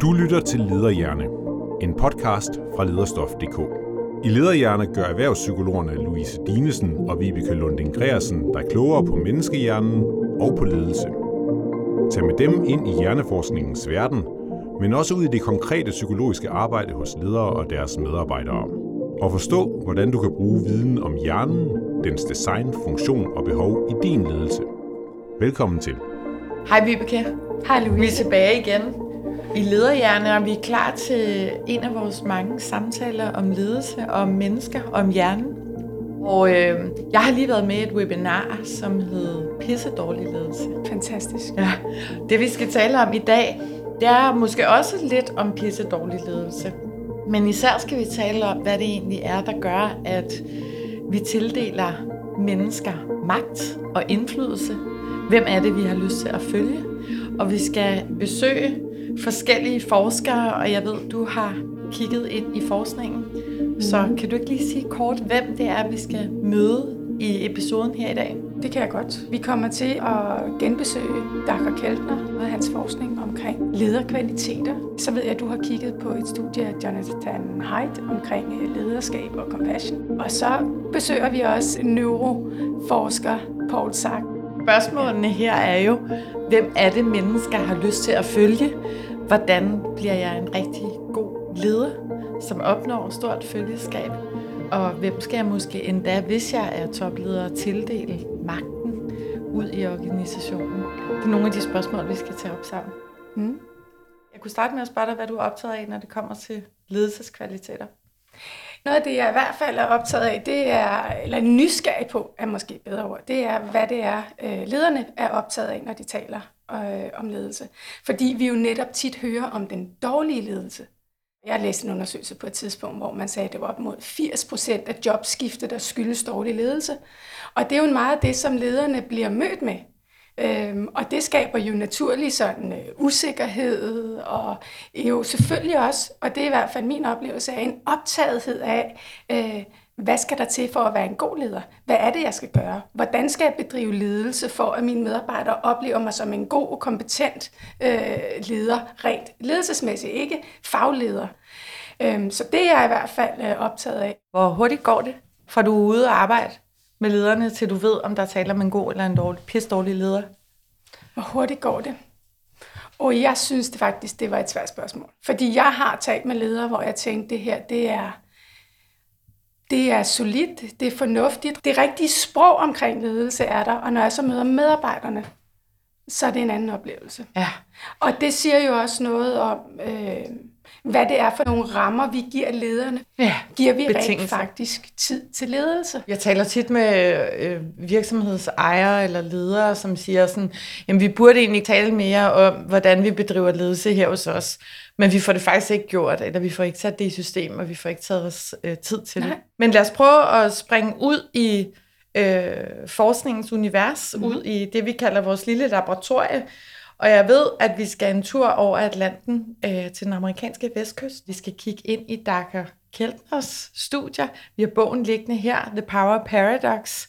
Du lytter til Lederhjerne, en podcast fra lederstof.dk. I Lederhjerne gør erhvervspsykologerne Louise Dinesen og Vibeke Lunding Greersen dig klogere på menneskehjernen og på ledelse. Tag med dem ind i hjerneforskningens verden, men også ud i det konkrete psykologiske arbejde hos ledere og deres medarbejdere. Og forstå, hvordan du kan bruge viden om hjernen, dens design, funktion og behov i din ledelse. Velkommen til. Hej Vibeke. Hej Louise. Vi er tilbage igen i Lederhjerne, og vi er klar til en af vores mange samtaler om ledelse, om mennesker, om hjernen. Og øh, jeg har lige været med i et webinar, som hed Pisse dårlig ledelse. Fantastisk. Ja, det vi skal tale om i dag, det er måske også lidt om pisse dårlig ledelse. Men især skal vi tale om, hvad det egentlig er, der gør, at vi tildeler mennesker magt og indflydelse. Hvem er det, vi har lyst til at følge? Og vi skal besøge forskellige forskere, og jeg ved, du har kigget ind i forskningen. Så kan du ikke lige sige kort, hvem det er, vi skal møde i episoden her i dag? Det kan jeg godt. Vi kommer til at genbesøge Dr. Keltner og hans forskning omkring lederkvaliteter. Så ved jeg, at du har kigget på et studie af Jonathan Haidt omkring lederskab og compassion. Og så besøger vi også neuroforsker Paul Sack. Spørgsmålene her er jo, hvem er det mennesker har lyst til at følge? Hvordan bliver jeg en rigtig god leder, som opnår stort følgeskab? Og hvem skal jeg måske endda, hvis jeg er topleder, tildele magten ud i organisationen? Det er nogle af de spørgsmål, vi skal tage op sammen. Mm. Jeg kunne starte med at spørge dig, hvad du er optaget af, når det kommer til ledelseskvaliteter. Noget af det, jeg i hvert fald er optaget af, det er, eller nysgerrig på, er måske et bedre ord, det er, hvad det er, øh, lederne er optaget af, når de taler øh, om ledelse. Fordi vi jo netop tit hører om den dårlige ledelse. Jeg læste en undersøgelse på et tidspunkt, hvor man sagde, at det var op mod 80 procent af jobskiftet, der skyldes dårlig ledelse. Og det er jo meget det, som lederne bliver mødt med. Øhm, og det skaber jo naturlig sådan øh, usikkerhed, og jo selvfølgelig også, og det er i hvert fald min oplevelse af, en optagethed af, øh, hvad skal der til for at være en god leder? Hvad er det, jeg skal gøre? Hvordan skal jeg bedrive ledelse for, at mine medarbejdere oplever mig som en god og kompetent øh, leder, rent ledelsesmæssigt, ikke fagleder? Øhm, så det er jeg i hvert fald øh, optaget af. Hvor hurtigt går det, fra du er ude og arbejde med lederne, til du ved, om der taler om en god eller en dårlig, pis dårlig leder? Hvor hurtigt går det? Og jeg synes det faktisk, det var et svært spørgsmål. Fordi jeg har talt med ledere, hvor jeg tænkte, det her, det er, det er solidt, det er fornuftigt. Det rigtige sprog omkring ledelse er der, og når jeg så møder medarbejderne, så er det en anden oplevelse. Ja. Og det siger jo også noget om, øh, hvad det er for nogle rammer, vi giver lederne. Ja, giver vi rent faktisk tid til ledelse? Jeg taler tit med øh, virksomhedsejere eller ledere, som siger sådan, jamen vi burde egentlig tale mere om, hvordan vi bedriver ledelse her hos os. Men vi får det faktisk ikke gjort, eller vi får ikke sat det i system, og vi får ikke taget os øh, tid til Nej. det. Men lad os prøve at springe ud i øh, forskningens univers, mm. ud i det, vi kalder vores lille laboratorie. Og jeg ved, at vi skal en tur over Atlanten øh, til den amerikanske vestkyst. Vi skal kigge ind i Dr. Keltners studier. Vi har bogen liggende her, The Power Paradox,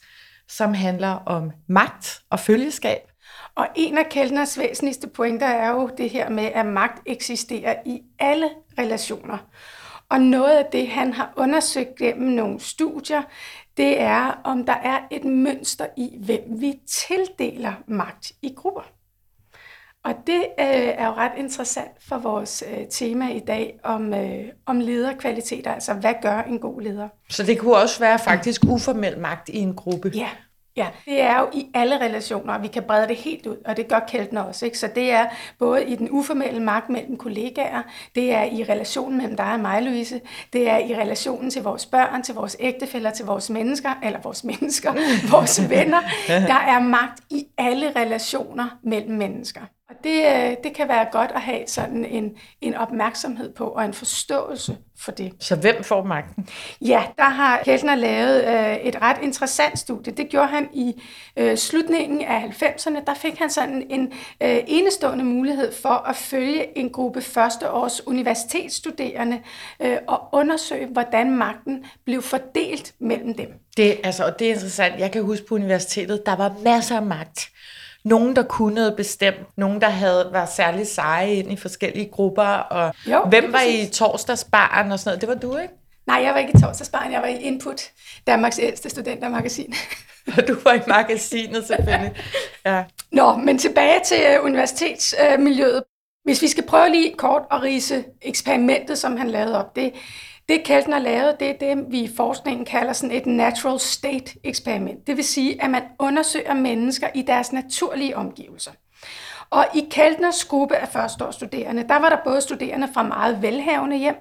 som handler om magt og følgeskab. Og en af Keltners væsentligste pointer er jo det her med, at magt eksisterer i alle relationer. Og noget af det, han har undersøgt gennem nogle studier, det er, om der er et mønster i, hvem vi tildeler magt i grupper. Og det øh, er jo ret interessant for vores øh, tema i dag om, øh, om lederkvaliteter, altså hvad gør en god leder? Så det kunne også være faktisk uformel magt i en gruppe? Ja, Ja, det er jo i alle relationer, og vi kan brede det helt ud, og det gør Keltner også. Ikke? Så det er både i den uformelle magt mellem kollegaer, det er i relationen mellem dig og mig, Louise, det er i relationen til vores børn, til vores ægtefæller, til vores mennesker, eller vores mennesker, vores venner. Der er magt i alle relationer mellem mennesker. Og det, øh, det kan være godt at have sådan en, en opmærksomhed på og en forståelse for det. Så hvem får magten? Ja, der har Keltner lavet øh, et ret interessant studie. Det gjorde han i øh, slutningen af 90'erne. Der fik han sådan en øh, enestående mulighed for at følge en gruppe førsteårs universitetsstuderende øh, og undersøge, hvordan magten blev fordelt mellem dem. Det, altså, og det er interessant. Jeg kan huske på universitetet, der var masser af magt nogen, der kunne noget bestemt, nogen, der havde været særlig seje ind i forskellige grupper, og Jo, hvem var i præcis. torsdagsbaren og sådan noget? Det var du, ikke? Nej, jeg var ikke i torsdagsbarn, jeg var i Input, Danmarks ældste studentermagasin. Og du var i magasinet selvfølgelig. Ja. Nå, men tilbage til øh, universitetsmiljøet. Hvis vi skal prøve lige kort at rise eksperimentet, som han lavede op, det, det Keltner lavede, det er det, vi i forskningen kalder sådan et natural state eksperiment. Det vil sige, at man undersøger mennesker i deres naturlige omgivelser. Og i Keltners gruppe af førsteårsstuderende, der var der både studerende fra meget velhavende hjem,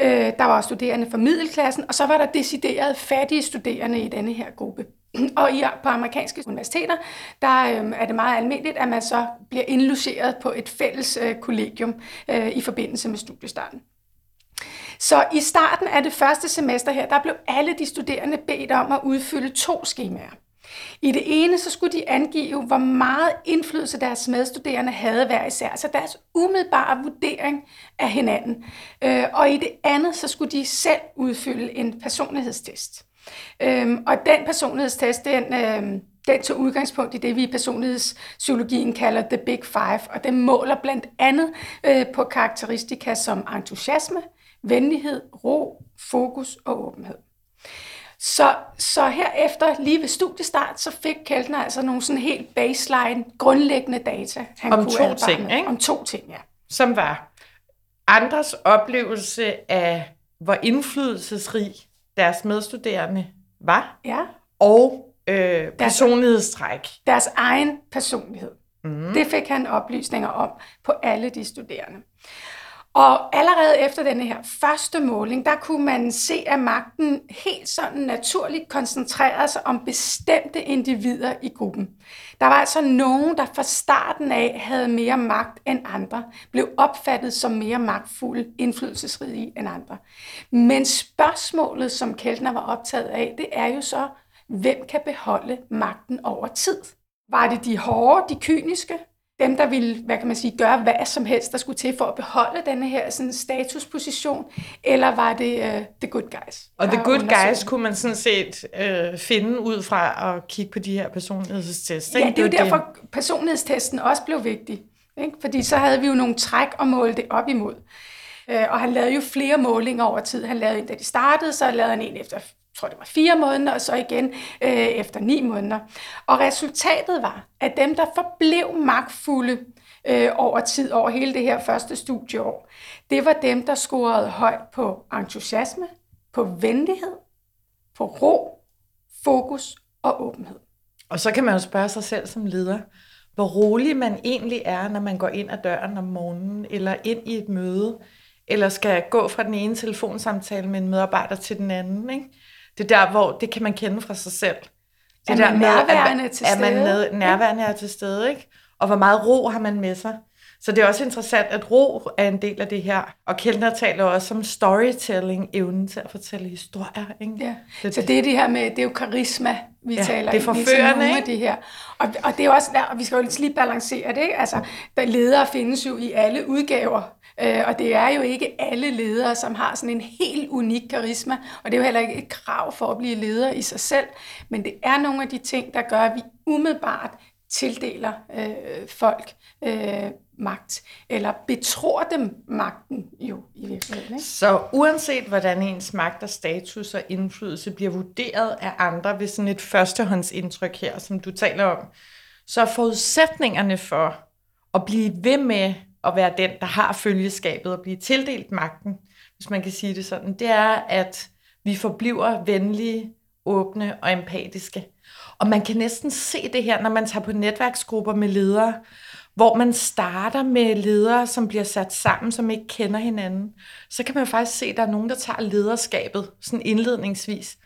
øh, der var studerende fra middelklassen, og så var der decideret fattige studerende i denne her gruppe. Og i, på amerikanske universiteter, der øh, er det meget almindeligt, at man så bliver indlogeret på et fælles øh, kollegium øh, i forbindelse med studiestarten. Så i starten af det første semester her, der blev alle de studerende bedt om at udfylde to skemaer. I det ene, så skulle de angive, hvor meget indflydelse deres medstuderende havde hver især, altså deres umiddelbare vurdering af hinanden. Øh, og i det andet, så skulle de selv udfylde en personlighedstest. Øhm, og den personlighedstest, den, øhm, den tog udgangspunkt i det, vi i personlighedspsykologien kalder The Big Five, og den måler blandt andet øh, på karakteristika som entusiasme, venlighed, ro, fokus og åbenhed. Så, så herefter, lige ved studiestart, så fik Keltner altså nogle sådan helt baseline, grundlæggende data. Han Om kunne to advare ting, ikke? Om to ting, ja. Som var andres oplevelse af, hvor indflydelsesrig deres medstuderende var, ja. og øh, personlighedstræk. Deres egen personlighed. Mm. Det fik han oplysninger om på alle de studerende. Og allerede efter denne her første måling, der kunne man se, at magten helt sådan naturligt koncentrerede sig om bestemte individer i gruppen. Der var altså nogen, der fra starten af havde mere magt end andre, blev opfattet som mere magtfulde, indflydelsesrige end andre. Men spørgsmålet, som Keltner var optaget af, det er jo så, hvem kan beholde magten over tid? Var det de hårde, de kyniske, dem, der ville, hvad kan man sige, gøre hvad som helst, der skulle til for at beholde denne her sådan, statusposition, eller var det uh, the good guys? Og the good guys kunne man sådan set øh, finde ud fra at kigge på de her personlighedstests. Ja, det er jo var derfor, personlighedstesten også blev vigtig. Ikke? Fordi så havde vi jo nogle træk at måle det op imod. Øh, Og han lavede jo flere målinger over tid. Han lavede en, da de startede, så lavede han en efter, tror det var fire måneder, og så igen øh, efter ni måneder. Og resultatet var, at dem, der forblev magtfulde øh, over tid, over hele det her første studieår, det var dem, der scorede højt på entusiasme, på venlighed, på ro, fokus og åbenhed. Og så kan man jo spørge sig selv som leder, hvor rolig man egentlig er, når man går ind ad døren om morgenen, eller ind i et møde, eller skal gå fra den ene telefonsamtale med en medarbejder til den anden. Ikke? Det er der, hvor det kan man kende fra sig selv. Det Er der man med, nærværende at, til Er man stede? ned, nærværende er til stede, ikke? Og hvor meget ro har man med sig. Så det er også interessant, at ro er en del af det her. Og Kjeldner taler også om storytelling, evnen til at fortælle historier. Ikke? Ja. Det- Så det er det her med, det er jo karisma, vi Ja, taler det er forførende, nogle af de her. Og, og det er også og vi skal jo lige balancere det, ikke? Altså, der ledere findes jo i alle udgaver, øh, og det er jo ikke alle ledere, som har sådan en helt unik karisma, og det er jo heller ikke et krav for at blive leder i sig selv, men det er nogle af de ting, der gør, at vi umiddelbart tildeler øh, folk øh, magt, eller betror dem magten jo i virkeligheden. Ikke? Så uanset hvordan ens magt og status og indflydelse bliver vurderet af andre ved sådan et førstehåndsindtryk her, som du taler om, så er forudsætningerne for at blive ved med at være den, der har følgeskabet og blive tildelt magten, hvis man kan sige det sådan, det er, at vi forbliver venlige, åbne og empatiske. Og man kan næsten se det her, når man tager på netværksgrupper med ledere, hvor man starter med ledere, som bliver sat sammen, som ikke kender hinanden. Så kan man faktisk se, at der er nogen, der tager lederskabet sådan indledningsvis.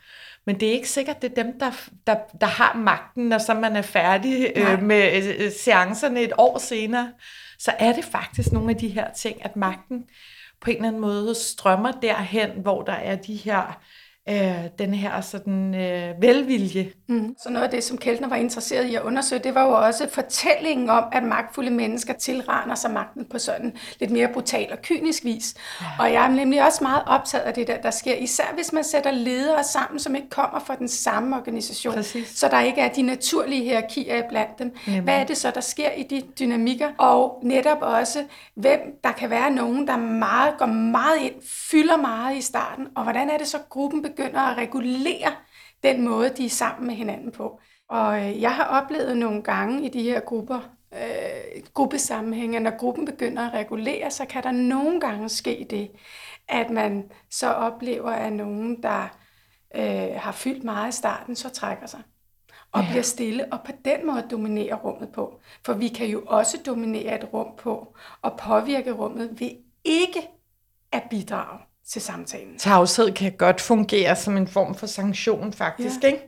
Men det er ikke sikkert, det er dem, der, der, der har magten, når så man er færdig Nej. øh, med øh, seancerne et år senere. Så er det faktisk nogle af de her ting, at magten på en eller anden måde strømmer derhen, hvor der er de her øh, den her sådan øh, velvilje. Mm. Så noget af det, som Keltner var interesseret i at undersøge, det var jo også fortællingen om, at magtfulde mennesker tilraner sig magten på sådan lidt mere brutal og kynisk vis. Ja. Og jeg er nemlig også meget optaget af det der, der sker, især hvis man sætter ledere sammen, som ikke kommer fra den samme organisation, Præcis. så der ikke er de naturlige hierarkier blandt dem. Jamen. Hvad er det så, der sker i de dynamikker? Og netop også, hvem der kan være nogen, der meget, går meget ind, fylder meget i starten, og hvordan er det så, gruppen begynder at regulere den måde, de er sammen med hinanden på. Og øh, jeg har oplevet nogle gange i de her grupper, øh, gruppesammenhænge, når gruppen begynder at regulere, så kan der nogle gange ske det, at man så oplever, at nogen, der øh, har fyldt meget i starten, så trækker sig og ja. bliver stille, og på den måde dominerer rummet på. For vi kan jo også dominere et rum på, og påvirke rummet ved ikke at bidrage til samtalen. Tavshed kan godt fungere som en form for sanktion, faktisk, ja. ikke?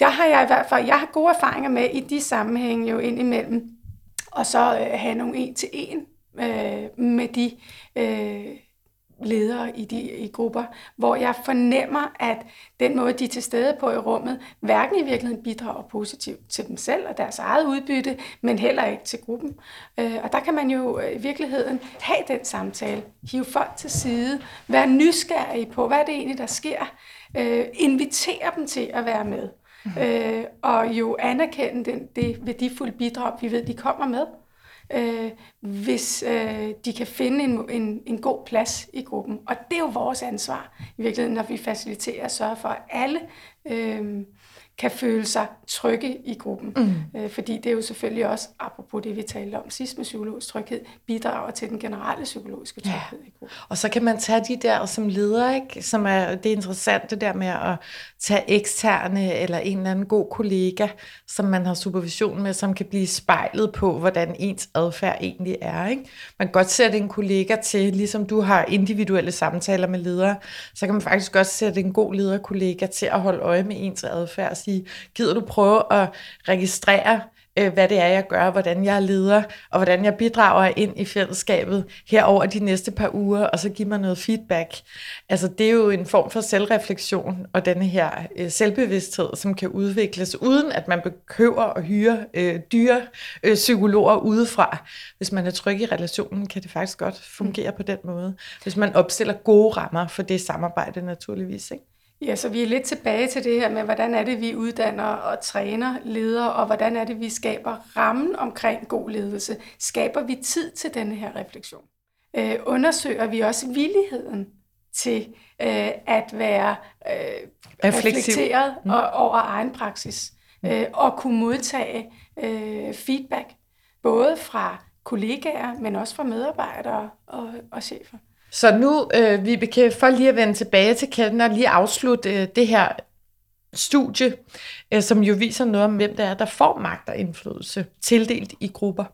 Jeg har jeg i hvert fald, jeg har gode erfaringer med i de sammenhænge jo indimellem, og så øh, have nogle en til en øh, med de øh, ledere i de i grupper, hvor jeg fornemmer, at den måde, de er til stede på i rummet, hverken i virkeligheden bidrager positivt til dem selv og deres eget udbytte, men heller ikke til gruppen. Øh, og der kan man jo øh, i virkeligheden have den samtale, hive folk til side, være nysgerrig på, hvad er det egentlig, der sker, øh, invitere dem til at være med, mm. og jo anerkende den, det værdifulde bidrag, vi ved, de kommer med øh, hvis øh, de kan finde en, en, en god plads i gruppen. Og det er jo vores ansvar i virkeligheden, når vi faciliterer og sørger for, at alle øh, kan føle sig trygge i gruppen. Mm. Øh, fordi det er jo selvfølgelig også, apropos det vi talte om sidst med psykologisk tryghed, bidrager til den generelle psykologiske tryghed ja. i gruppen. Og så kan man tage de der som leder, ikke? som er det interessante der med at tage eksterne eller en eller anden god kollega, som man har supervision med, som kan blive spejlet på, hvordan ens adfærd egentlig er. Ikke? Man kan godt sætte en kollega til, ligesom du har individuelle samtaler med ledere, så kan man faktisk godt sætte en god lederkollega til at holde øje med ens adfærd sige, gider du prøve at registrere, øh, hvad det er, jeg gør, hvordan jeg leder, og hvordan jeg bidrager ind i fællesskabet her over de næste par uger, og så give mig noget feedback. Altså, det er jo en form for selvreflektion og denne her øh, selvbevidsthed, som kan udvikles, uden at man behøver at hyre øh, dyre øh, psykologer udefra. Hvis man er tryg i relationen, kan det faktisk godt fungere på den måde. Hvis man opstiller gode rammer for det samarbejde naturligvis. Ikke? Ja, så vi er lidt tilbage til det her med, hvordan er det, vi uddanner og træner ledere, og hvordan er det, vi skaber rammen omkring god ledelse. Skaber vi tid til denne her refleksion? Øh, undersøger vi også villigheden til øh, at være øh, reflekteret mm. og, over egen praksis, mm. øh, og kunne modtage øh, feedback, både fra kollegaer, men også fra medarbejdere og, og chefer. Så nu, øh, Vibeke, for lige at vende tilbage til katten og lige afslutte øh, det her studie, øh, som jo viser noget om, hvem det er, der får magt og indflydelse tildelt i grupper.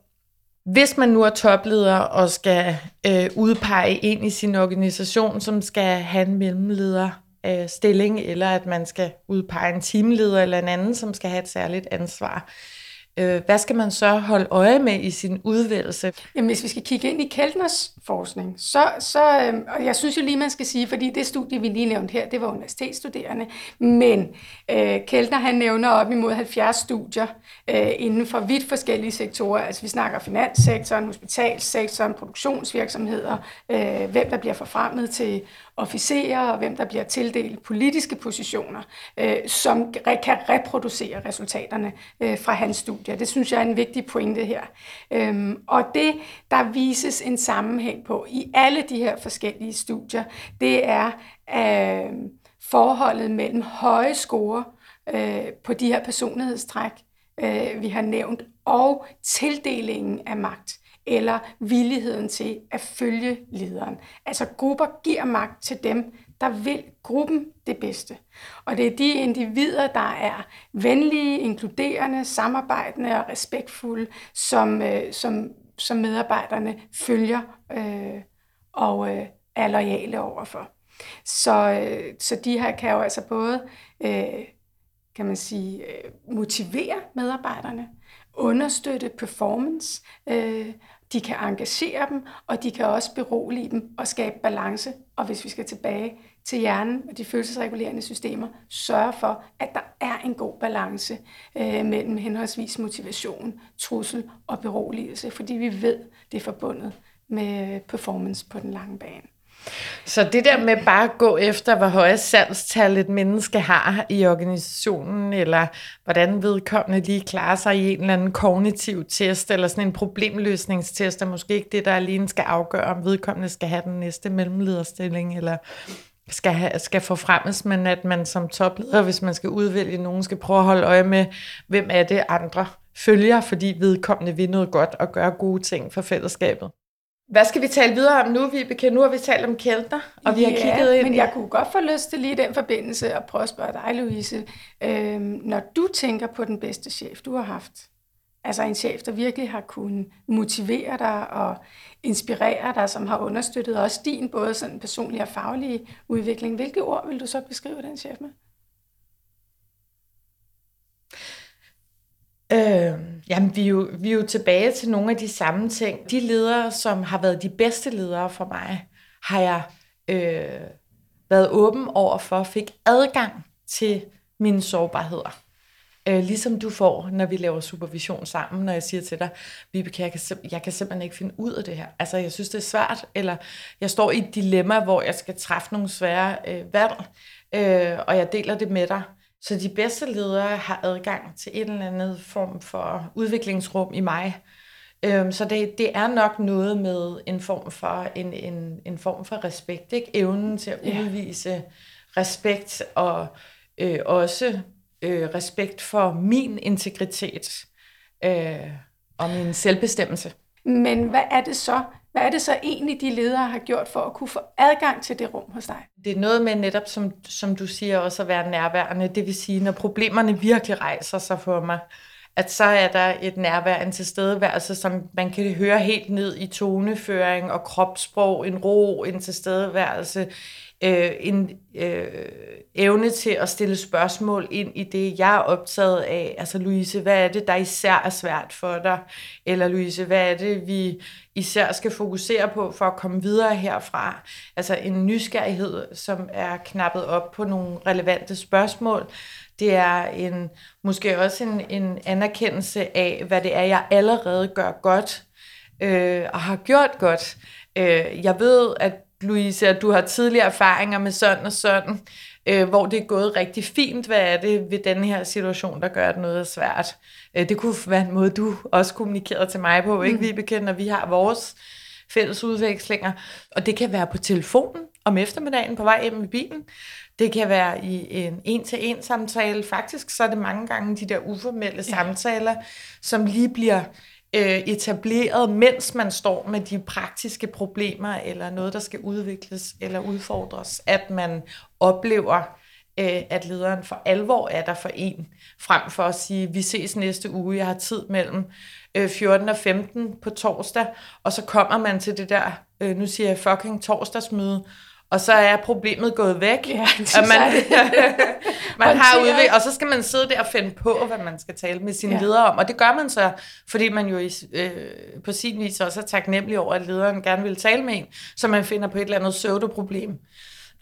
Hvis man nu er topleder og skal øh, udpege en i sin organisation, som skal have en mellemleder øh, stilling, eller at man skal udpege en teamleder eller en anden, som skal have et særligt ansvar, Øh, Øh, hvad skal man så holde øje med i sin udvælgelse? Jamen, hvis vi skal kigge ind i Keltners forskning, så, så øh, og jeg synes jo lige, man skal sige, fordi det studie, vi lige nævnte her, det var universitetsstuderende, men øh, Keltner han nævner op imod 70 studier øh, inden for vidt forskellige sektorer. Altså vi snakker finanssektoren, hospitalsektoren, produktionsvirksomheder, øh, hvem der bliver forfremmet til officerer, og hvem der bliver tildelt politiske positioner, øh, som kan reproducere resultaterne øh, fra hans studier. Det synes jeg er en vigtig pointe her. Øhm, og det, der vises en sammenhæng på i alle de her forskellige studier, det er øh, forholdet mellem høje score øh, på de her personlighedstræk, øh, vi har nævnt, og tildelingen af magt eller villigheden til at følge lederen. Altså grupper giver magt til dem, der vil gruppen det bedste. Og det er de individer, der er venlige, inkluderende, samarbejdende og respektfulde, som, øh, som, som medarbejderne følger øh, og øh, er lojale overfor. Så, øh, så de her kan jo altså både øh, kan man sige, øh, motivere medarbejderne, understøtte performance, øh, de kan engagere dem, og de kan også berolige dem og skabe balance. Og hvis vi skal tilbage til hjernen og de følelsesregulerende systemer sørger for, at der er en god balance øh, mellem henholdsvis motivation, trussel og beroligelse, fordi vi ved, det er forbundet med performance på den lange bane. Så det der med bare at gå efter, hvor høje salgstal et menneske har i organisationen, eller hvordan vedkommende lige klarer sig i en eller anden kognitiv test, eller sådan en problemløsningstest, er måske ikke det, der alene skal afgøre, om vedkommende skal have den næste mellemlederstilling, eller skal, have, skal forfremmes, men at man som topleder, hvis man skal udvælge nogen, skal prøve at holde øje med, hvem er det andre følger, fordi vedkommende vil noget godt og gøre gode ting for fællesskabet. Hvad skal vi tale videre om nu, Vibeke? Nu har vi talt om kælder, og vi ja, har kigget ind men jeg kunne godt få lyst til lige i den forbindelse at prøve at spørge dig, Louise. Øhm, når du tænker på den bedste chef, du har haft, altså en chef, der virkelig har kunnet motivere dig og inspirere dig, som har understøttet også din både sådan personlige og faglige udvikling, hvilke ord vil du så beskrive den chef med? Øh, jamen, vi er, jo, vi er jo tilbage til nogle af de samme ting. De ledere, som har været de bedste ledere for mig, har jeg øh, været åben over for, fik adgang til mine sårbarheder. Øh, ligesom du får, når vi laver supervision sammen, når jeg siger til dig, Vibeke, jeg kan, jeg kan simpelthen ikke finde ud af det her. Altså, jeg synes, det er svært, eller jeg står i et dilemma, hvor jeg skal træffe nogle svære øh, valg, øh, og jeg deler det med dig. Så de bedste ledere har adgang til en eller anden form for udviklingsrum i mig. Øhm, så det, det er nok noget med en form for, en, en, en form for respekt. Ikke? Evnen til at udvise respekt og øh, også øh, respekt for min integritet øh, og min selvbestemmelse. Men hvad er det så, hvad er det så egentlig, de ledere har gjort for at kunne få adgang til det rum hos dig? Det er noget med netop, som, som du siger, også at være nærværende. Det vil sige, når problemerne virkelig rejser sig for mig, at så er der et nærvær, en tilstedeværelse, som man kan høre helt ned i toneføring og kropssprog, en ro, en tilstedeværelse, øh, en øh, evne til at stille spørgsmål ind i det, jeg er optaget af. Altså Louise, hvad er det, der især er svært for dig? Eller Louise, hvad er det, vi især skal fokusere på for at komme videre herfra? Altså en nysgerrighed, som er knappet op på nogle relevante spørgsmål. Det er en, måske også en, en anerkendelse af, hvad det er, jeg allerede gør godt øh, og har gjort godt. Øh, jeg ved, at Louise, at du har tidligere erfaringer med sådan og sådan, øh, hvor det er gået rigtig fint. Hvad er det ved den her situation, der gør, at noget er svært? Øh, det kunne være en måde, du også kommunikerede til mig på, ikke, mm. Vibeke, når vi har vores fælles udvekslinger. Og det kan være på telefonen om eftermiddagen på vej hjem i bilen. Det kan være i en en-til-en samtale. Faktisk så er det mange gange de der uformelle ja. samtaler, som lige bliver øh, etableret, mens man står med de praktiske problemer, eller noget, der skal udvikles eller udfordres, at man oplever, øh, at lederen for alvor er der for en, frem for at sige, vi ses næste uge, jeg har tid mellem øh, 14 og 15 på torsdag, og så kommer man til det der, øh, nu siger jeg fucking torsdagsmøde, og så er problemet gået væk. Ja, og man, man har udviklet, og så skal man sidde der og finde på, hvad man skal tale med sine ja. ledere om. Og det gør man så, fordi man jo øh, på sin vis også er taknemmelig over, at lederen gerne vil tale med en, så man finder på et eller andet pseudoproblem.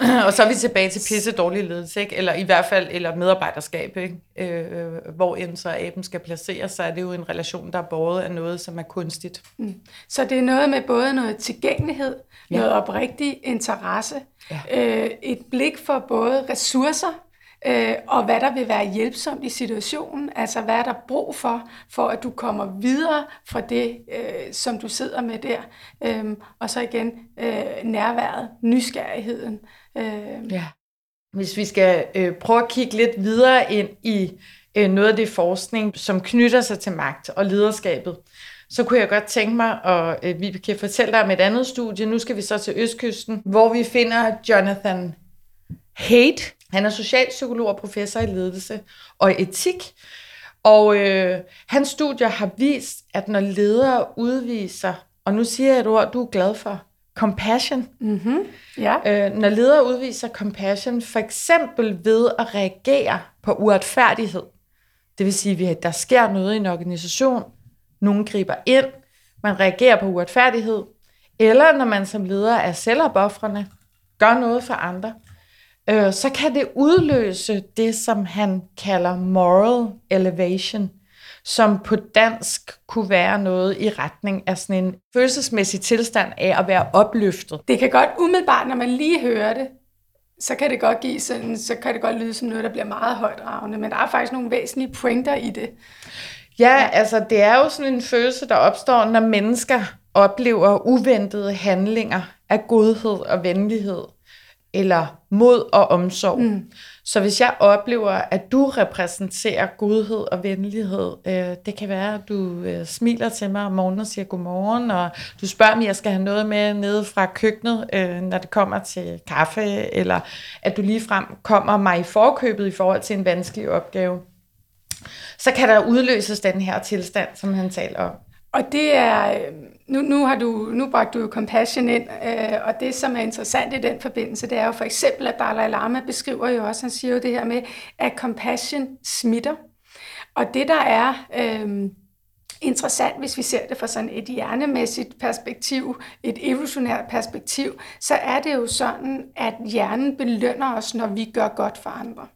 og så er vi tilbage til pisse dårlig ledelse, ikke? eller i hvert fald eller medarbejderskab, ikke? Øh, hvor end så aben skal placeres, så er det jo en relation, der er båret af noget, som er kunstigt. Mm. Så det er noget med både noget tilgængelighed, ja. noget oprigtig interesse, ja. øh, et blik for både ressourcer, øh, og hvad der vil være hjælpsomt i situationen, altså hvad er der brug for, for at du kommer videre fra det, øh, som du sidder med der, øh, og så igen øh, nærværet, nysgerrigheden. Øh. Ja. Hvis vi skal øh, prøve at kigge lidt videre ind i øh, noget af det forskning, som knytter sig til magt og lederskabet, så kunne jeg godt tænke mig, og øh, vi kan fortælle dig om et andet studie. Nu skal vi så til Østkysten, hvor vi finder Jonathan Haidt, han er socialpsykolog og professor i ledelse og etik. Og øh, hans studier har vist, at når ledere udviser, og nu siger jeg et ord, du er glad for, compassion. Mm-hmm. Ja. Øh, når ledere udviser compassion, for eksempel ved at reagere på uretfærdighed. Det vil sige, at der sker noget i en organisation, nogen griber ind, man reagerer på uretfærdighed, eller når man som leder er selvopofrende, gør noget for andre, øh, så kan det udløse det, som han kalder moral elevation, som på dansk kunne være noget i retning af sådan en følelsesmæssig tilstand af at være opløftet. Det kan godt umiddelbart, når man lige hører det, så kan det godt give sådan, så kan det godt lyde som noget, der bliver meget højdragende, men der er faktisk nogle væsentlige pointer i det. Ja, altså det er jo sådan en følelse, der opstår, når mennesker oplever uventede handlinger af godhed og venlighed, eller mod og omsorg. Mm. Så hvis jeg oplever, at du repræsenterer godhed og venlighed, øh, det kan være, at du øh, smiler til mig om morgenen og siger godmorgen, og du spørger mig, jeg skal have noget med nede fra køkkenet, øh, når det kommer til kaffe, eller at du ligefrem kommer mig i forkøbet i forhold til en vanskelig opgave. Så kan der udløses den her tilstand, som han taler om. Og det er, nu, nu har du, nu bragt du jo compassion ind, øh, og det som er interessant i den forbindelse, det er jo for eksempel, at Dalai Lama beskriver jo også, han siger jo det her med, at compassion smitter. Og det der er øh, interessant, hvis vi ser det fra sådan et hjernemæssigt perspektiv, et evolutionært perspektiv, så er det jo sådan, at hjernen belønner os, når vi gør godt for andre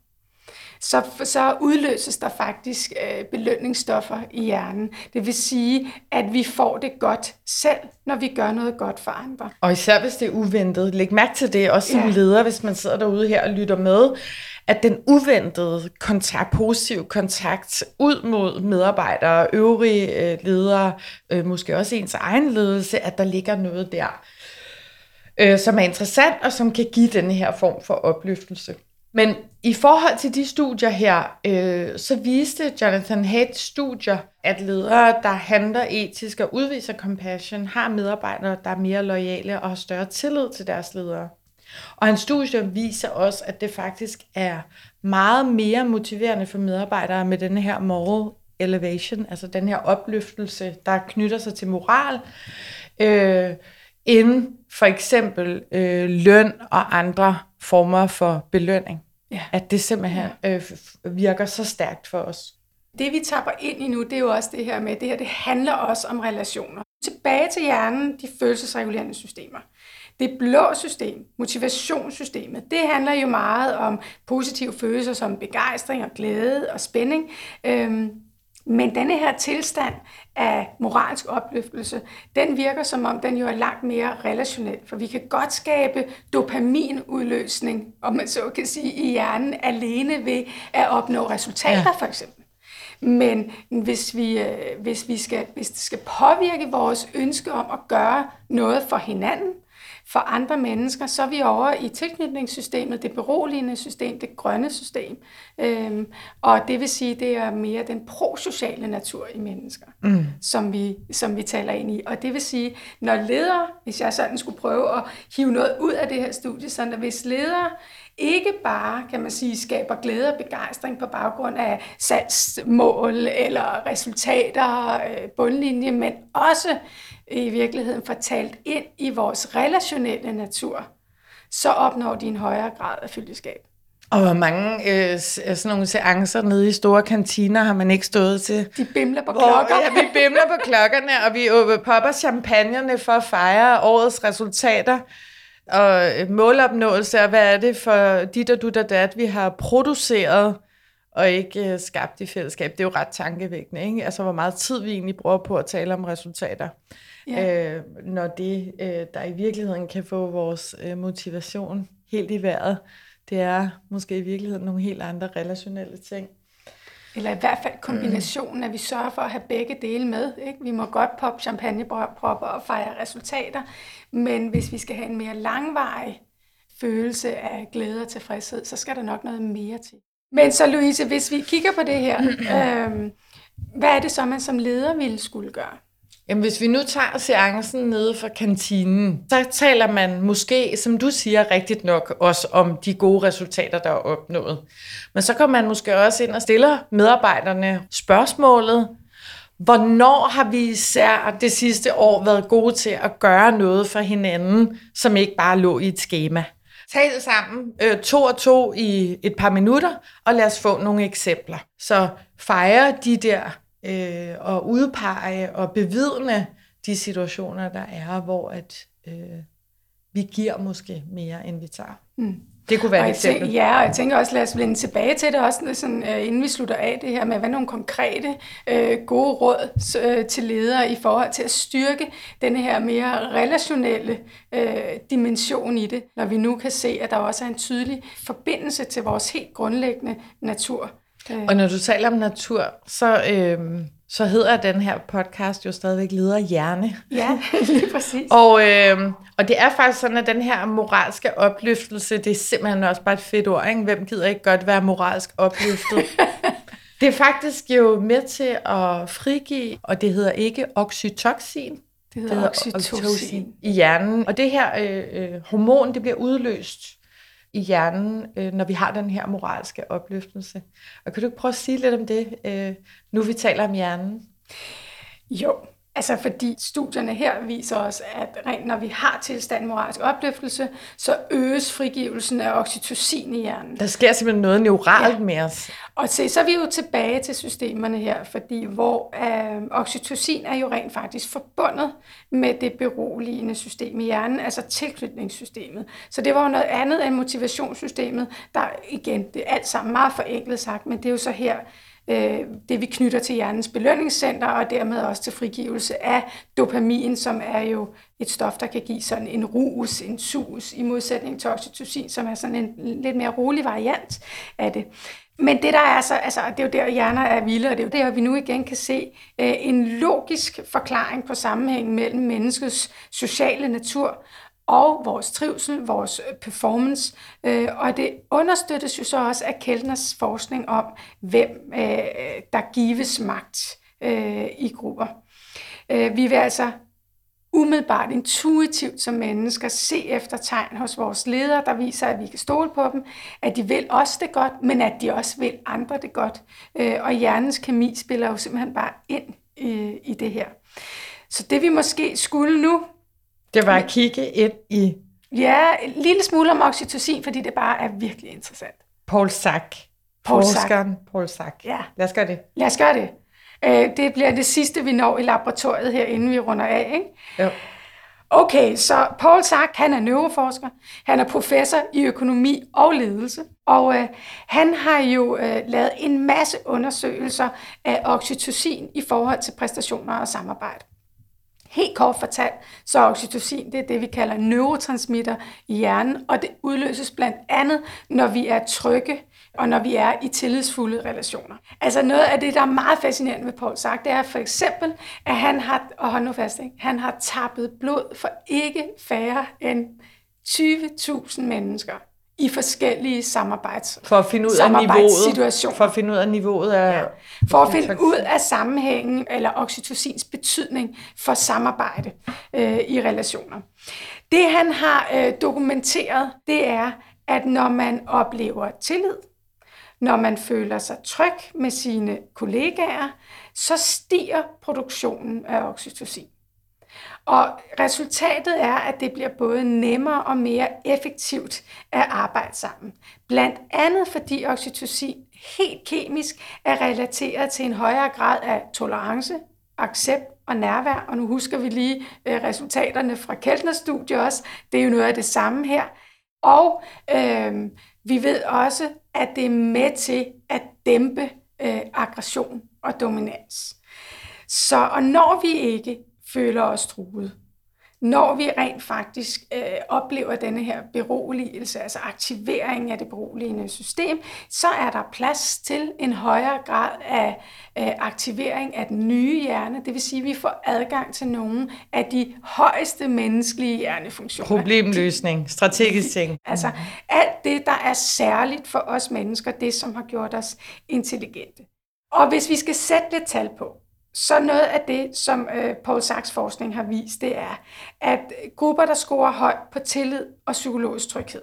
så, så udløses der faktisk øh, belønningsstoffer i hjernen. Det vil sige, at vi får det godt selv, når vi gør noget godt for andre. Og især hvis det er uventet. Læg mærke til det, også som ja. leder, hvis man sidder derude her og lytter med, at den uventede kontakt, positiv kontakt ud mod medarbejdere, øvrige øh, ledere, øh, måske også ens egen ledelse, at der ligger noget der, øh, som er interessant og som kan give den her form for opløftelse. Men i forhold til de studier her, øh, så viste Jonathan Haidt studier, at ledere, der handler etisk og udviser compassion, har medarbejdere, der er mere lojale og har større tillid til deres ledere. Og hans studie viser også, at det faktisk er meget mere motiverende for medarbejdere med den her moral elevation, altså den her opløftelse, der knytter sig til moral, øh, end for eksempel øh, løn og andre former for belønning. Ja. At det simpelthen øh, virker så stærkt for os. Det vi tapper ind i nu, det er jo også det her med, det her det handler også om relationer. Tilbage til hjernen, de følelsesregulerende systemer. Det blå system, motivationssystemet, det handler jo meget om positive følelser som begejstring og glæde og spænding. Øhm, men denne her tilstand af moralsk opløftelse, den virker som om, den jo er langt mere relationel, for vi kan godt skabe dopaminudløsning, om man så kan sige, i hjernen alene ved at opnå resultater ja. for eksempel. Men hvis, vi, øh, hvis, vi skal, hvis det skal påvirke vores ønske om at gøre noget for hinanden, for andre mennesker, så er vi over i tilknytningssystemet, det beroligende system, det grønne system. Øhm, og det vil sige, det er mere den prosociale natur i mennesker, mm. som, vi, som vi taler ind i. Og det vil sige, når ledere, hvis jeg sådan skulle prøve at hive noget ud af det her studie, så at hvis ledere ikke bare, kan man sige, skaber glæde og begejstring på baggrund af salgsmål eller resultater, øh, bundlinje, men også i virkeligheden fortalt ind i vores relationelle natur, så opnår de en højere grad af fyldeskab. Og hvor mange øh, sådan nogle seancer nede i store kantiner har man ikke stået til? De bimler på klokker. ja, vi bimler på klokkerne, og vi popper champagnerne for at fejre årets resultater og målopnåelse, og hvad er det for dit og du der dat, vi har produceret og ikke øh, skabt i fællesskab. Det er jo ret tankevækkende, ikke? Altså, hvor meget tid vi egentlig bruger på at tale om resultater. Ja. Øh, når det, øh, der i virkeligheden kan få vores øh, motivation helt i vejret, det er måske i virkeligheden nogle helt andre relationelle ting. Eller i hvert fald kombinationen, at vi sørger for at have begge dele med. Ikke? Vi må godt poppe champagnepropper og fejre resultater, men hvis vi skal have en mere langvarig følelse af glæde og tilfredshed, så skal der nok noget mere til. Men så Louise, hvis vi kigger på det her, øh, hvad er det så, man som leder ville skulle gøre? Jamen, hvis vi nu tager seancen nede fra kantinen, så taler man måske, som du siger rigtigt nok, også om de gode resultater, der er opnået. Men så kommer man måske også ind og stiller medarbejderne spørgsmålet, hvornår har vi især det sidste år været gode til at gøre noget for hinanden, som ikke bare lå i et schema? Tal sammen øh, to og to i et par minutter, og lad os få nogle eksempler. Så fejre de der øh, og udpege og bevidne de situationer, der er, hvor at, øh, vi giver måske mere, end vi tager. Mm. Det kunne være og et eksempel. Ja, og jeg tænker også, lad os vende tilbage til det også, sådan, uh, inden vi slutter af det her med, hvad nogle konkrete uh, gode råd uh, til ledere i forhold til at styrke den her mere relationelle uh, dimension i det, når vi nu kan se, at der også er en tydelig forbindelse til vores helt grundlæggende natur. Og når du taler om natur, så, øh, så hedder den her podcast jo stadigvæk Leder Hjerne. Ja, lige præcis. og, øh, og det er faktisk sådan, at den her moralske opløftelse, det er simpelthen også bare et fedt ord. Ikke? Hvem gider ikke godt være moralsk opløftet? det er faktisk jo med til at frigive, og det hedder ikke oxytocin, det hedder, det hedder oxytocin. oxytocin i hjernen. Og det her øh, øh, hormon, det bliver udløst i hjernen, øh, når vi har den her moralske opløftelse. Og kan du ikke prøve at sige lidt om det, øh, nu vi taler om hjernen? Jo, altså fordi studierne her viser os, at rent når vi har tilstand moralsk opløftelse, så øges frigivelsen af oxytocin i hjernen. Der sker simpelthen noget neuralt ja. med os. Og se, så er vi jo tilbage til systemerne her, fordi hvor øh, oxytocin er jo rent faktisk forbundet med det beroligende system i hjernen, altså tilknytningssystemet. Så det var jo noget andet end motivationssystemet, der igen, det er alt sammen meget forenklet sagt, men det er jo så her, øh, det vi knytter til hjernens belønningscenter, og dermed også til frigivelse af dopamin, som er jo et stof, der kan give sådan en rus, en sus, i modsætning til oxytocin, som er sådan en lidt mere rolig variant af det. Men det der er så, altså, det er jo der, hjerner er vilde, og det er jo der, vi nu igen kan se øh, en logisk forklaring på sammenhængen mellem menneskets sociale natur og vores trivsel, vores øh, performance. Øh, og det understøttes jo så også af Keltners forskning om, hvem øh, der gives magt øh, i grupper. Øh, vi vil altså umiddelbart intuitivt som mennesker se efter tegn hos vores ledere, der viser, at vi kan stole på dem, at de vil os det godt, men at de også vil andre det godt. Øh, og hjernens kemi spiller jo simpelthen bare ind i, i det her. Så det vi måske skulle nu... Det var at kigge ind i... Ja, en lille smule om oxytocin, fordi det bare er virkelig interessant. Paul Sack. Paul Forskeren Paul Sack. Ja. Lad os gøre det. Lad os gøre det. Øh, det bliver det sidste, vi når i laboratoriet her, inden vi runder af. Ikke? Jo. Okay, så Paul Sack, han er neuroforsker, han er professor i økonomi og ledelse, og øh, han har jo øh, lavet en masse undersøgelser af oxytocin i forhold til præstationer og samarbejde. Helt kort fortalt, så oxytocin det er det, vi kalder neurotransmitter i hjernen, og det udløses blandt andet, når vi er trygge, og når vi er i tillidsfulde relationer. Altså noget af det, der er meget fascinerende ved Paul sagt, det er for eksempel, at han har, og hold nu fast, ikke? han har tappet blod for ikke færre end 20.000 mennesker i forskellige samarbejds for at finde ud af niveauet, for at finde ud af niveauet af ja. for at finde ud af sammenhængen eller oxytocins betydning for samarbejde øh, i relationer. Det han har øh, dokumenteret, det er, at når man oplever tillid, når man føler sig tryg med sine kollegaer, så stiger produktionen af oxytocin. Og resultatet er, at det bliver både nemmere og mere effektivt at arbejde sammen. Blandt andet fordi oxytocin helt kemisk er relateret til en højere grad af tolerance, accept og nærvær. Og nu husker vi lige øh, resultaterne fra Keltners studie også. Det er jo noget af det samme her. Og øh, vi ved også, at det er med til at dæmpe øh, aggression og dominans. Så og når vi ikke føler os truet, når vi rent faktisk øh, oplever denne her beroligelse, altså aktivering af det beroligende system, så er der plads til en højere grad af øh, aktivering af den nye hjerne. Det vil sige, at vi får adgang til nogle af de højeste menneskelige hjernefunktioner. Problemløsning, strategisk ting. altså alt det, der er særligt for os mennesker, det som har gjort os intelligente. Og hvis vi skal sætte lidt tal på, så noget af det, som øh, Paul Sachs forskning har vist, det er, at grupper, der scorer højt på tillid og psykologisk tryghed,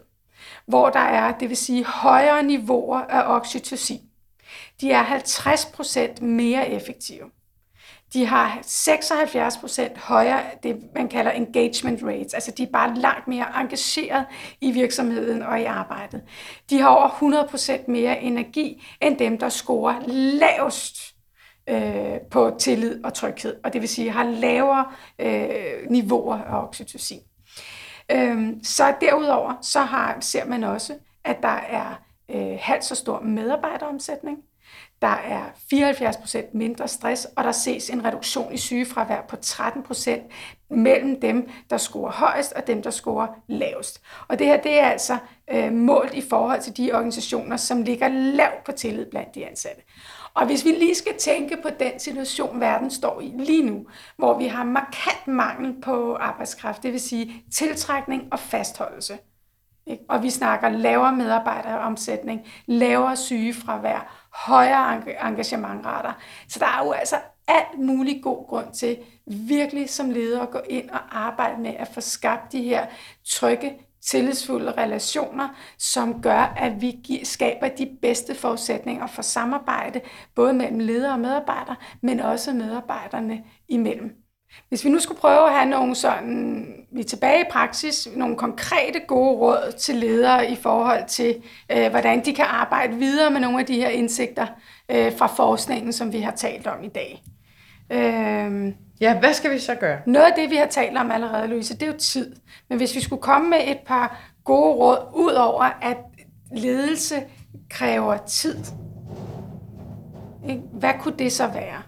hvor der er, det vil sige, højere niveauer af oxytocin, de er 50% mere effektive. De har 76% højere, det man kalder engagement rates, altså de er bare langt mere engageret i virksomheden og i arbejdet. De har over 100% mere energi end dem, der scorer lavest øh, på tillid og tryghed, og det vil sige har lavere øh, niveauer af oxytocin. Øh, så derudover så har, ser man også, at der er øh, halvt så stor medarbejderomsætning, der er 74 procent mindre stress, og der ses en reduktion i sygefravær på 13 procent mellem dem, der scorer højst og dem, der scorer lavest. Og det her det er altså øh, målt i forhold til de organisationer, som ligger lavt på tillid blandt de ansatte. Og hvis vi lige skal tænke på den situation, verden står i lige nu, hvor vi har markant mangel på arbejdskraft, det vil sige tiltrækning og fastholdelse, ikke? Og vi snakker lavere medarbejderomsætning, lavere sygefravær, højere engagementrater. Så der er jo altså alt mulig god grund til virkelig som leder at gå ind og arbejde med at få skabt de her trygge, tillidsfulde relationer, som gør, at vi skaber de bedste forudsætninger for samarbejde, både mellem ledere og medarbejdere, men også medarbejderne imellem. Hvis vi nu skulle prøve at have nogle sådan, vi er tilbage i praksis, nogle konkrete gode råd til ledere i forhold til, øh, hvordan de kan arbejde videre med nogle af de her indsigter øh, fra forskningen, som vi har talt om i dag. Øh, ja, hvad skal vi så gøre? Noget af det, vi har talt om allerede, Louise, det er jo tid. Men hvis vi skulle komme med et par gode råd, ud over at ledelse kræver tid, hvad kunne det så være?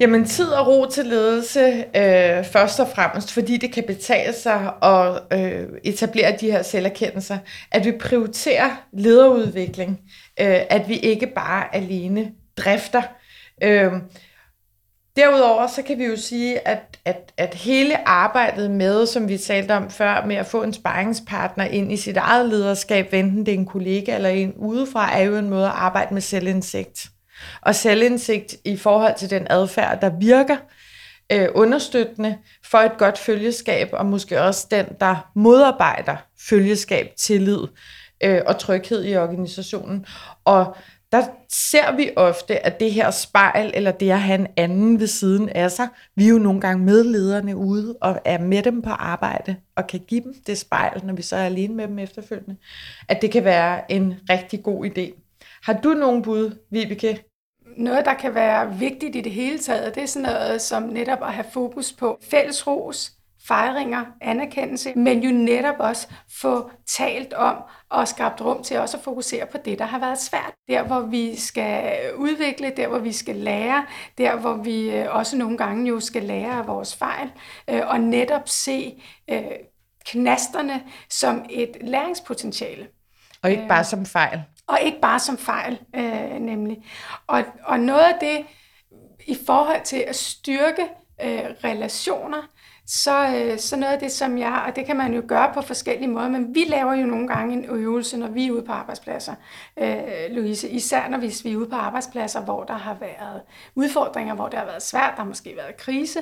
Jamen tid og ro til ledelse øh, først og fremmest, fordi det kan betale sig at øh, etablere de her selverkendelser. At vi prioriterer lederudvikling. Øh, at vi ikke bare alene drifter. Øhm, derudover så kan vi jo sige, at, at, at hele arbejdet med, som vi talte om før, med at få en sparringspartner ind i sit eget lederskab, enten det er en kollega eller en udefra, er jo en måde at arbejde med selvindsigt og selvindsigt i forhold til den adfærd, der virker øh, understøttende for et godt følgeskab, og måske også den, der modarbejder følgeskab, tillid øh, og tryghed i organisationen. Og der ser vi ofte, at det her spejl, eller det at have en anden ved siden af sig, vi er jo nogle gange med lederne ude, og er med dem på arbejde, og kan give dem det spejl, når vi så er alene med dem efterfølgende, at det kan være en rigtig god idé. Har du nogen bud, Vibeke? Noget, der kan være vigtigt i det hele taget, det er sådan noget som netop at have fokus på fælles ros, fejringer, anerkendelse, men jo netop også få talt om og skabt rum til også at fokusere på det, der har været svært. Der, hvor vi skal udvikle, der, hvor vi skal lære, der, hvor vi øh, også nogle gange jo skal lære af vores fejl, øh, og netop se øh, knasterne som et læringspotentiale. Og ikke bare som fejl. Og ikke bare som fejl, øh, nemlig. Og, og noget af det, i forhold til at styrke øh, relationer, så, øh, så noget af det, som jeg, og det kan man jo gøre på forskellige måder, men vi laver jo nogle gange en øvelse, når vi er ude på arbejdspladser, øh, Louise, især når vi er ude på arbejdspladser, hvor der har været udfordringer, hvor det har været svært, der har måske været krise,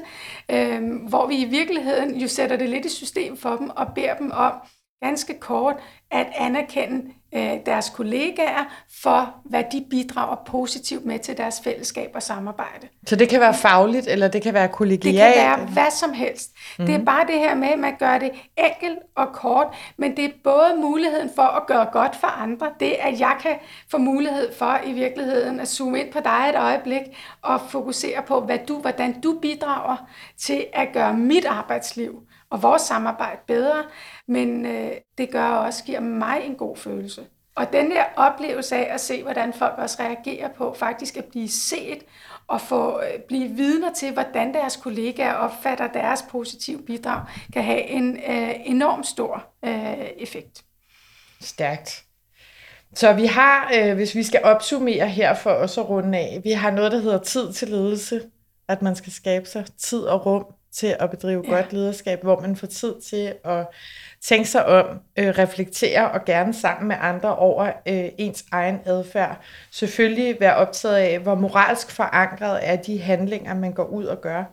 øh, hvor vi i virkeligheden jo sætter det lidt i system for dem og beder dem om ganske kort at anerkende deres kollegaer for, hvad de bidrager positivt med til deres fællesskab og samarbejde. Så det kan være fagligt, eller det kan være kollegialt? Det kan være hvad som helst. Mm. Det er mhm. bare det her med, at man gør det enkelt og kort, men det er både muligheden for at gøre godt for andre, det at jeg kan få mulighed for i virkeligheden at zoome ind på dig et øjeblik og fokusere på, hvad du, hvordan du bidrager til at gøre mit arbejdsliv og vores samarbejde bedre, men øh, det gør også, giver mig en god følelse. Og den der oplevelse af at se, hvordan folk også reagerer på faktisk at blive set og få øh, blive vidner til, hvordan deres kollegaer opfatter deres positive bidrag, kan have en øh, enorm stor øh, effekt. Stærkt. Så vi har, øh, hvis vi skal opsummere her for os at runde af, vi har noget, der hedder tid til ledelse, at man skal skabe sig tid og rum til at bedrive ja. godt lederskab, hvor man får tid til at tænke sig om, øh, reflektere og gerne sammen med andre over øh, ens egen adfærd. Selvfølgelig være optaget af, hvor moralsk forankret er de handlinger, man går ud og gør.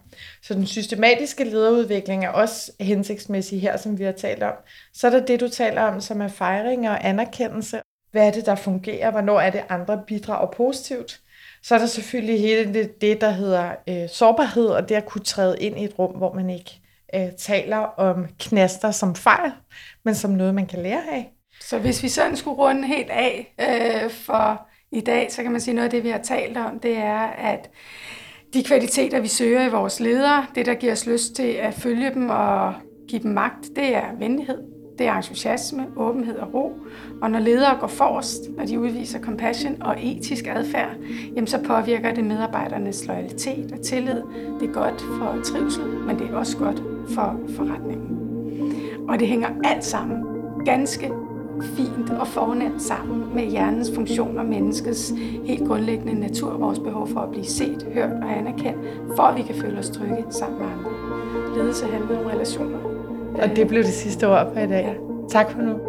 Så den systematiske lederudvikling er også hensigtsmæssig her, som vi har talt om. Så er der det, du taler om, som er fejring og anerkendelse. Hvad er det, der fungerer? Hvornår er det, andre bidrager positivt? Så er der selvfølgelig hele det, det der hedder øh, sårbarhed, og det at kunne træde ind i et rum, hvor man ikke øh, taler om knaster som fejl, men som noget, man kan lære af. Så hvis vi sådan skulle runde helt af øh, for i dag, så kan man sige, noget af det, vi har talt om, det er, at de kvaliteter, vi søger i vores ledere, det, der giver os lyst til at følge dem og give dem magt, det er venlighed, det er entusiasme, åbenhed og ro. Og når ledere går forrest, når de udviser compassion og etisk adfærd, jamen så påvirker det medarbejdernes loyalitet og tillid. Det er godt for trivsel, men det er også godt for forretningen. Og det hænger alt sammen ganske fint og fornemt sammen med hjernens funktion og menneskets helt grundlæggende natur, vores behov for at blive set, hørt og anerkendt, for at vi kan føle os trygge sammen med andre. Ledelse handler om relationer. Og det blev det sidste ord for i dag. Tak for nu.